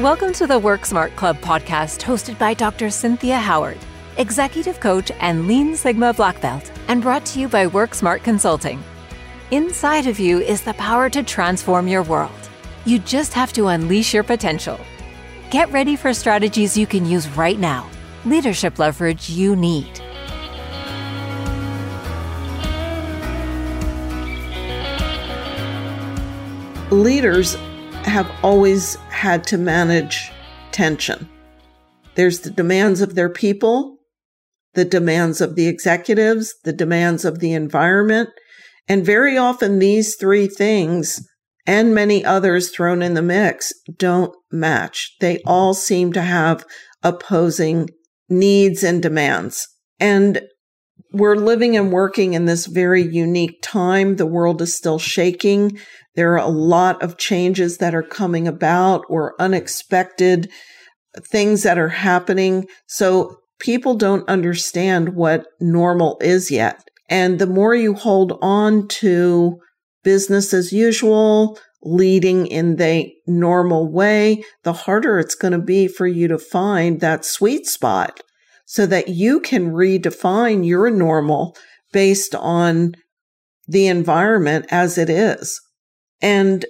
Welcome to the Work Smart Club podcast, hosted by Dr. Cynthia Howard, executive coach and Lean Sigma Black Belt, and brought to you by Work Smart Consulting. Inside of you is the power to transform your world. You just have to unleash your potential. Get ready for strategies you can use right now, leadership leverage you need. Leaders have always had to manage tension. There's the demands of their people, the demands of the executives, the demands of the environment. And very often these three things and many others thrown in the mix don't match. They all seem to have opposing needs and demands. And we're living and working in this very unique time. The world is still shaking. There are a lot of changes that are coming about or unexpected things that are happening. So people don't understand what normal is yet. And the more you hold on to business as usual, leading in the normal way, the harder it's going to be for you to find that sweet spot so that you can redefine your normal based on the environment as it is. And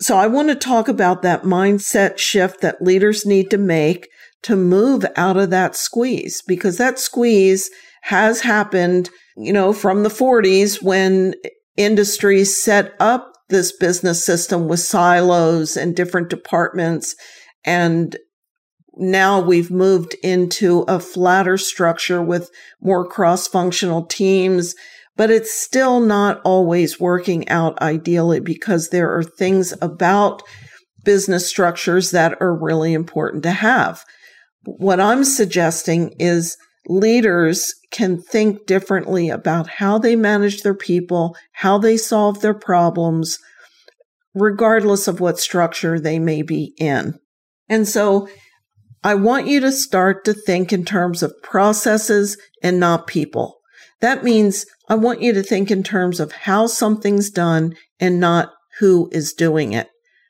so I want to talk about that mindset shift that leaders need to make to move out of that squeeze because that squeeze has happened, you know, from the 40s when industries set up this business system with silos and different departments. And now we've moved into a flatter structure with more cross functional teams but it's still not always working out ideally because there are things about business structures that are really important to have. What I'm suggesting is leaders can think differently about how they manage their people, how they solve their problems, regardless of what structure they may be in. And so I want you to start to think in terms of processes and not people. That means I want you to think in terms of how something's done and not who is doing it.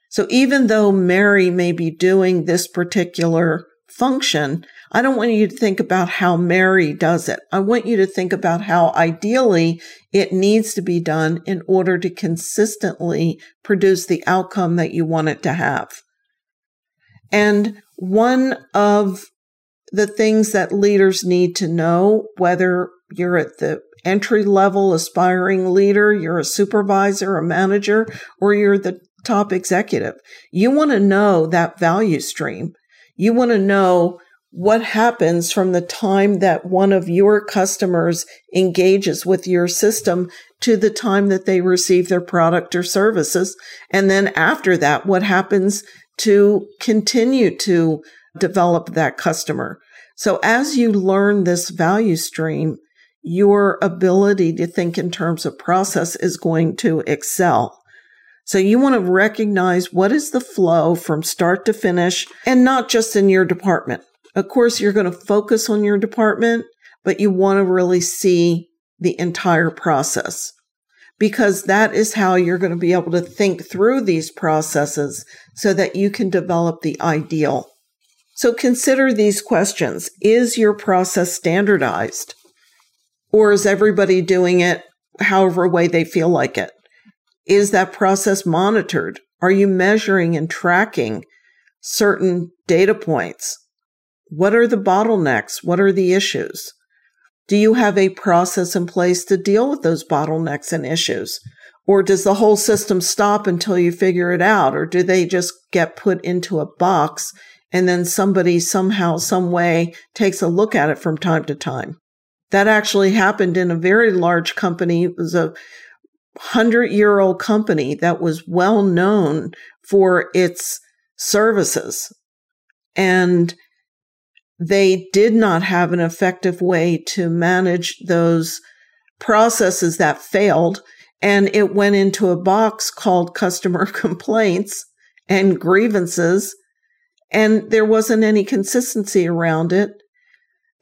So even though Mary may be doing this particular function, I don't want you to think about how Mary does it. I want you to think about how ideally it needs to be done in order to consistently produce the outcome that you want it to have. And one of the things that leaders need to know, whether you're at the entry level aspiring leader, you're a supervisor, a manager, or you're the top executive. You want to know that value stream. You want to know what happens from the time that one of your customers engages with your system to the time that they receive their product or services. And then after that, what happens to continue to develop that customer. So as you learn this value stream, your ability to think in terms of process is going to excel. So you want to recognize what is the flow from start to finish and not just in your department. Of course, you're going to focus on your department, but you want to really see the entire process because that is how you're going to be able to think through these processes so that you can develop the ideal. So consider these questions. Is your process standardized? Or is everybody doing it however way they feel like it? Is that process monitored? Are you measuring and tracking certain data points? What are the bottlenecks? What are the issues? Do you have a process in place to deal with those bottlenecks and issues? Or does the whole system stop until you figure it out? Or do they just get put into a box and then somebody somehow, some way takes a look at it from time to time? That actually happened in a very large company. It was a hundred year old company that was well known for its services. And they did not have an effective way to manage those processes that failed. And it went into a box called customer complaints and grievances. And there wasn't any consistency around it.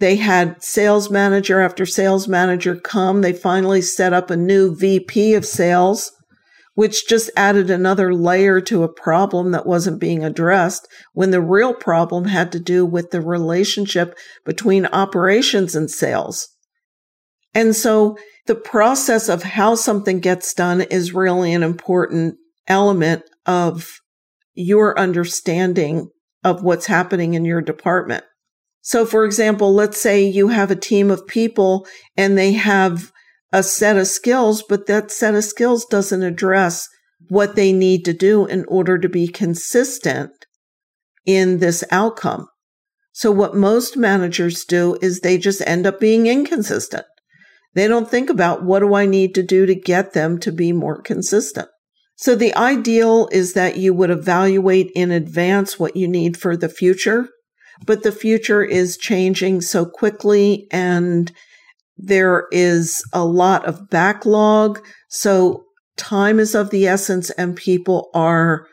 They had sales manager after sales manager come. They finally set up a new VP of sales, which just added another layer to a problem that wasn't being addressed when the real problem had to do with the relationship between operations and sales. And so the process of how something gets done is really an important element of your understanding of what's happening in your department. So, for example, let's say you have a team of people and they have a set of skills, but that set of skills doesn't address what they need to do in order to be consistent in this outcome. So what most managers do is they just end up being inconsistent. They don't think about what do I need to do to get them to be more consistent. So the ideal is that you would evaluate in advance what you need for the future, but the future is changing so quickly and there is a lot of backlog. So time is of the essence and people are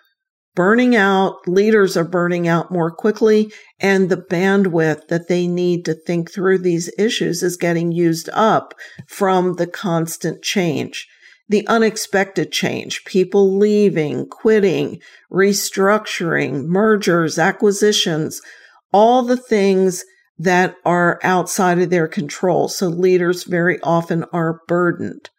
burning out. Leaders are burning out more quickly and the bandwidth that they need to think through these issues is getting used up from the constant change. The unexpected change, people leaving, quitting, restructuring, mergers, acquisitions, all the things that are outside of their control. So leaders very often are burdened.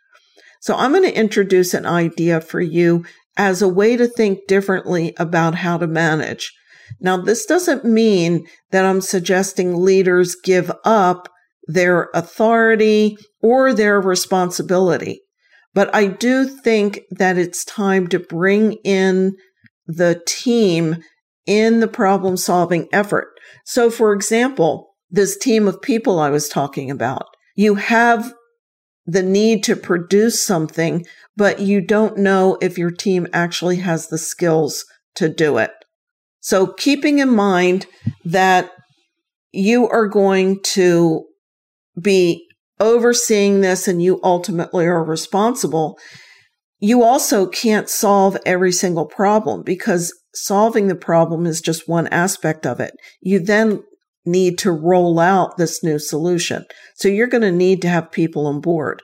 So I'm going to introduce an idea for you as a way to think differently about how to manage. Now, this doesn't mean that I'm suggesting leaders give up their authority or their responsibility, but I do think that it's time to bring in the team in the problem solving effort. So, for example, this team of people I was talking about, you have the need to produce something, but you don't know if your team actually has the skills to do it. So keeping in mind that you are going to be overseeing this and you ultimately are responsible, you also can't solve every single problem because solving the problem is just one aspect of it. You then need to roll out this new solution. So you're going to need to have people on board.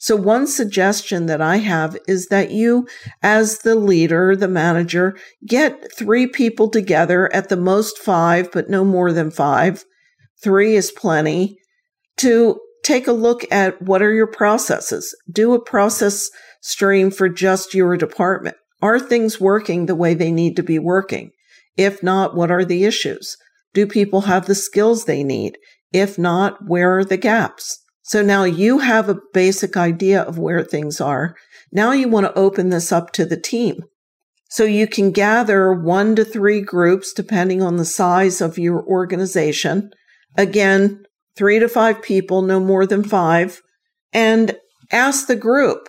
So one suggestion that I have is that you, as the leader, the manager, get three people together at the most five, but no more than five. Three is plenty to take a look at what are your processes. Do a process stream for just your department. Are things working the way they need to be working? If not, what are the issues? Do people have the skills they need? If not, where are the gaps? So now you have a basic idea of where things are. Now you want to open this up to the team. So you can gather one to three groups depending on the size of your organization. Again, three to five people, no more than five, and ask the group,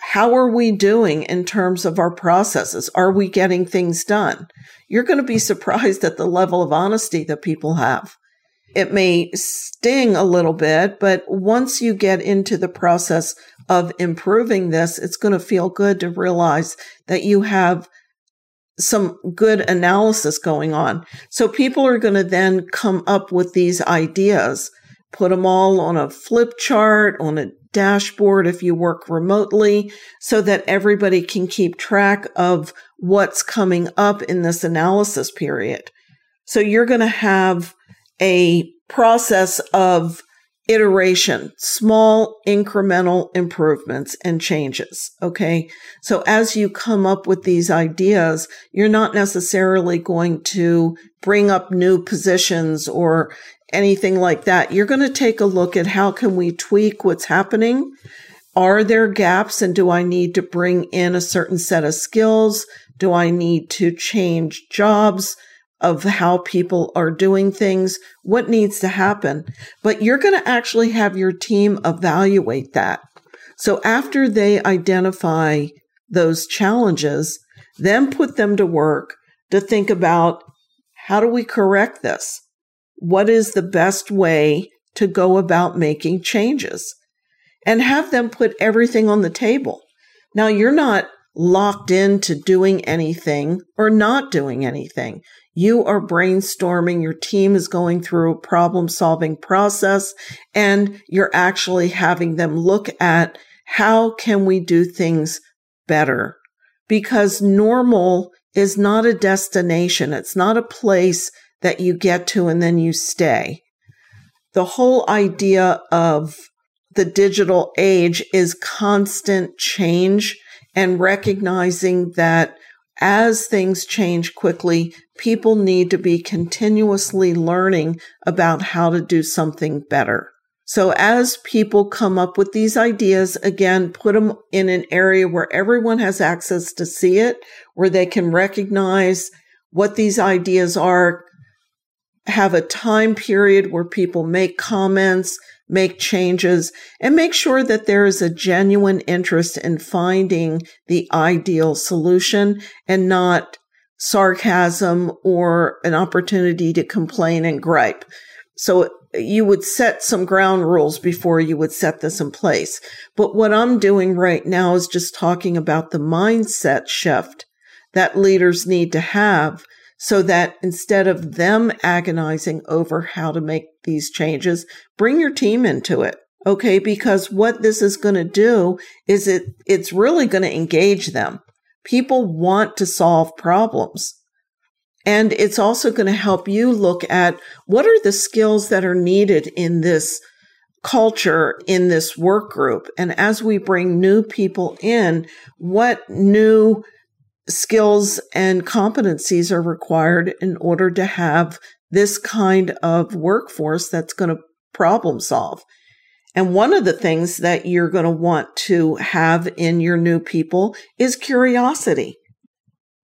how are we doing in terms of our processes? Are we getting things done? You're going to be surprised at the level of honesty that people have. It may sting a little bit, but once you get into the process of improving this, it's going to feel good to realize that you have some good analysis going on. So people are going to then come up with these ideas, put them all on a flip chart, on a dashboard if you work remotely so that everybody can keep track of what's coming up in this analysis period. So you're going to have a process of iteration, small incremental improvements and changes. Okay. So as you come up with these ideas, you're not necessarily going to bring up new positions or anything like that. You're going to take a look at how can we tweak what's happening? Are there gaps and do I need to bring in a certain set of skills? Do I need to change jobs of how people are doing things? What needs to happen? But you're going to actually have your team evaluate that. So after they identify those challenges, then put them to work to think about how do we correct this? What is the best way to go about making changes and have them put everything on the table. Now you're not locked into doing anything or not doing anything. You are brainstorming. Your team is going through a problem solving process and you're actually having them look at how can we do things better because normal is not a destination. It's not a place that you get to and then you stay. The whole idea of the digital age is constant change and recognizing that as things change quickly, people need to be continuously learning about how to do something better. So as people come up with these ideas, again, put them in an area where everyone has access to see it, where they can recognize what these ideas are, have a time period where people make comments, make changes, and make sure that there is a genuine interest in finding the ideal solution and not sarcasm or an opportunity to complain and gripe. So you would set some ground rules before you would set this in place. But what I'm doing right now is just talking about the mindset shift that leaders need to have so that instead of them agonizing over how to make these changes, bring your team into it. Okay. Because what this is going to do is it, it's really going to engage them. People want to solve problems. And it's also going to help you look at what are the skills that are needed in this culture in this work group. And as we bring new people in, what new skills and competencies are required in order to have this kind of workforce that's going to problem solve. And one of the things that you're going to want to have in your new people is curiosity.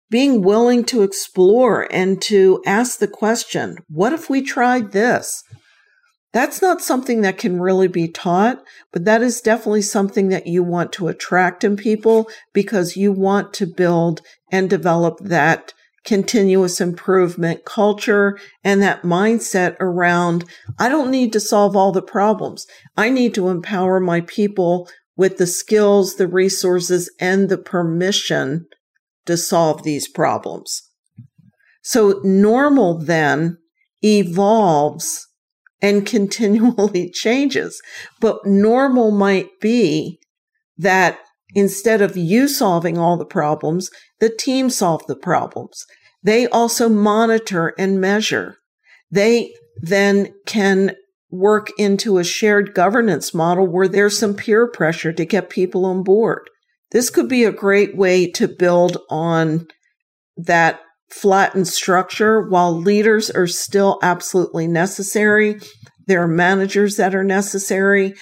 Being willing to explore and to ask the question, what if we tried this? That's not something that can really be taught, but that is definitely something that you want to attract in people because you want to build and develop that continuous improvement culture and that mindset around, I don't need to solve all the problems. I need to empower my people with the skills, the resources, and the permission to solve these problems. So normal then evolves and continually changes. But normal might be that instead of you solving all the problems, the team solve the problems. They also monitor and measure. They then can work into a shared governance model where there's some peer pressure to get people on board. This could be a great way to build on that flattened structure while leaders are still absolutely necessary. There are managers that are necessary.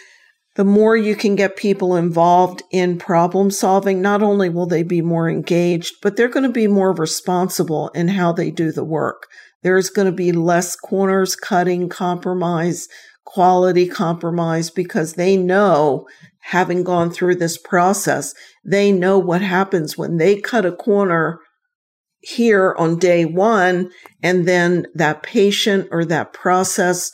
The more you can get people involved in problem solving, not only will they be more engaged, but they're going to be more responsible in how they do the work. There's going to be less corners cutting, compromise, quality compromise because they know having gone through this process, they know what happens when they cut a corner here on day one, and then that patient or that process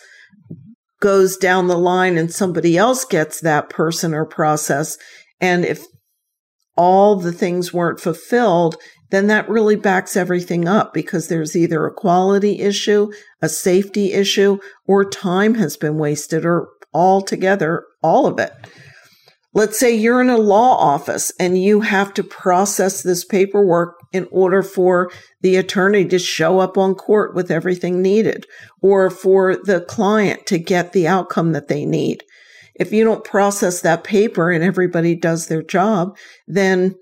goes down the line and somebody else gets that person or process. And if all the things weren't fulfilled, then that really backs everything up because there's either a quality issue, a safety issue, or time has been wasted or altogether all of it. Let's say you're in a law office and you have to process this paperwork in order for the attorney to show up on court with everything needed or for the client to get the outcome that they need. If you don't process that paper and everybody does their job, then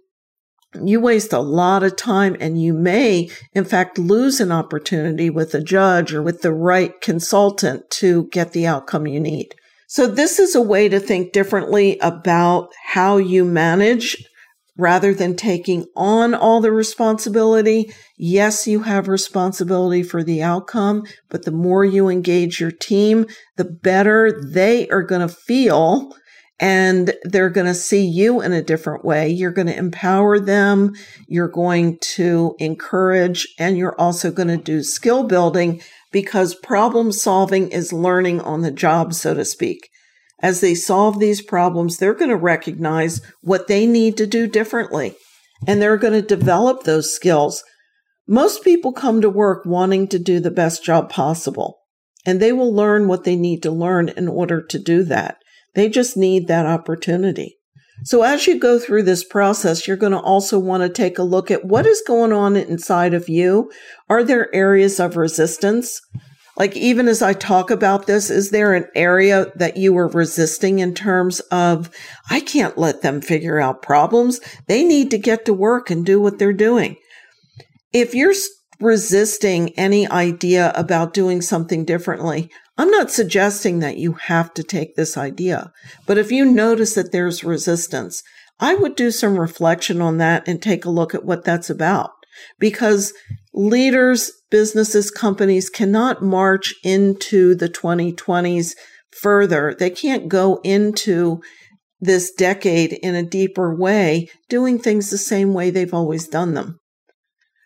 you waste a lot of time and you may, in fact, lose an opportunity with a judge or with the right consultant to get the outcome you need. So this is a way to think differently about how you manage rather than taking on all the responsibility. Yes, you have responsibility for the outcome, but the more you engage your team, the better they are going to feel and they're going to see you in a different way. You're going to empower them. You're going to encourage and you're also going to do skill building because problem solving is learning on the job, so to speak. As they solve these problems, they're going to recognize what they need to do differently and they're going to develop those skills. Most people come to work wanting to do the best job possible and they will learn what they need to learn in order to do that. They just need that opportunity. So as you go through this process, you're going to also want to take a look at what is going on inside of you. Are there areas of resistance? Like even as I talk about this, is there an area that you were resisting in terms of, I can't let them figure out problems. They need to get to work and do what they're doing. If you're resisting any idea about doing something differently, I'm not suggesting that you have to take this idea, but if you notice that there's resistance, I would do some reflection on that and take a look at what that's about because leaders, businesses, companies cannot march into the 2020s further. They can't go into this decade in a deeper way, doing things the same way they've always done them.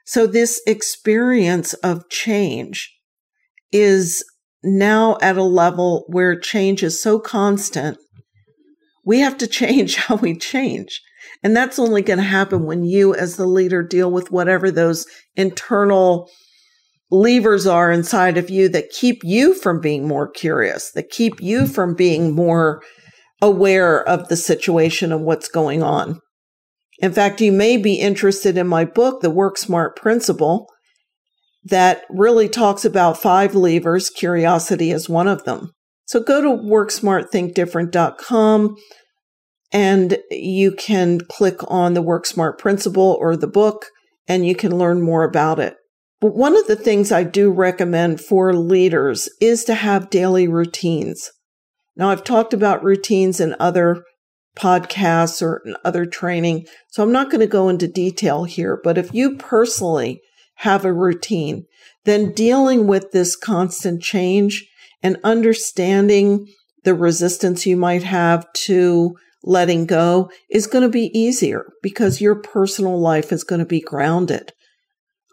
So this experience of change is now at a level where change is so constant, we have to change how we change. And that's only going to happen when you, as the leader, deal with whatever those internal levers are inside of you that keep you from being more curious, that keep you from being more aware of the situation and what's going on. In fact, you may be interested in my book, The Work Smart Principle, that really talks about five levers. Curiosity is one of them. So go to worksmartthinkdifferent.com and you can click on the Work Smart principle or the book and you can learn more about it. But one of the things I do recommend for leaders is to have daily routines. Now I've talked about routines in other podcasts or in other training, so I'm not going to go into detail here, but if you personally have a routine, then dealing with this constant change and understanding the resistance you might have to letting go is going to be easier because your personal life is going to be grounded.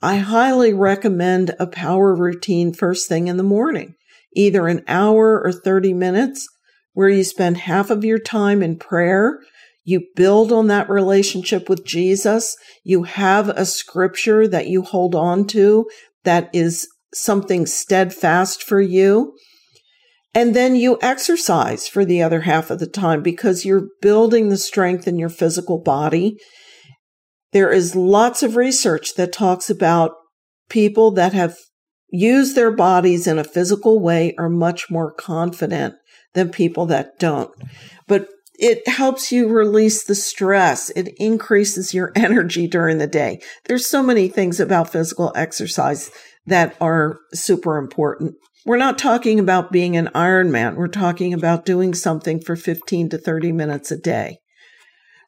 I highly recommend a power routine first thing in the morning, either an hour or 30 minutes where you spend half of your time in prayer you build on that relationship with Jesus. You have a scripture that you hold on to that is something steadfast for you. And then you exercise for the other half of the time because you're building the strength in your physical body. There is lots of research that talks about people that have used their bodies in a physical way are much more confident than people that don't. But it helps you release the stress. It increases your energy during the day. There's so many things about physical exercise that are super important. We're not talking about being an Ironman. We're talking about doing something for 15 to 30 minutes a day.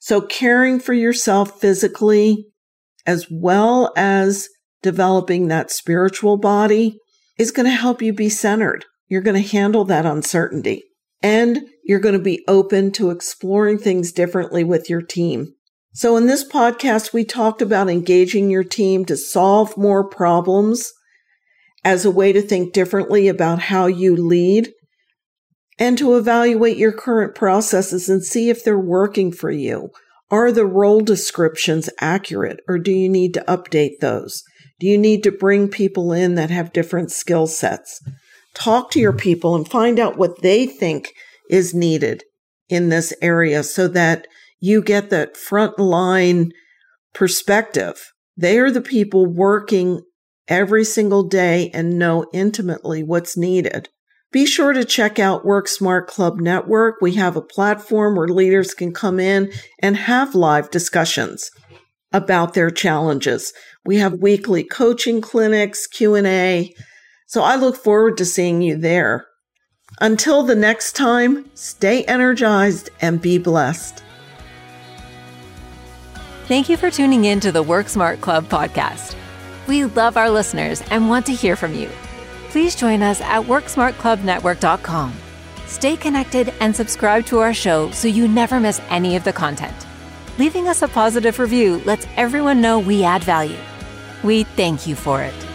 So caring for yourself physically as well as developing that spiritual body is going to help you be centered. You're going to handle that uncertainty and you're going to be open to exploring things differently with your team. So in this podcast, we talked about engaging your team to solve more problems as a way to think differently about how you lead and to evaluate your current processes and see if they're working for you. Are the role descriptions accurate or do you need to update those? Do you need to bring people in that have different skill sets? talk to your people and find out what they think is needed in this area so that you get that front line perspective. They are the people working every single day and know intimately what's needed. Be sure to check out Work Smart Club Network. We have a platform where leaders can come in and have live discussions about their challenges. We have weekly coaching clinics, Q&A, so I look forward to seeing you there. Until the next time, stay energized and be blessed. Thank you for tuning in to the Work Smart Club podcast. We love our listeners and want to hear from you. Please join us at WorksmartClubNetwork.com. Stay connected and subscribe to our show so you never miss any of the content. Leaving us a positive review lets everyone know we add value. We thank you for it.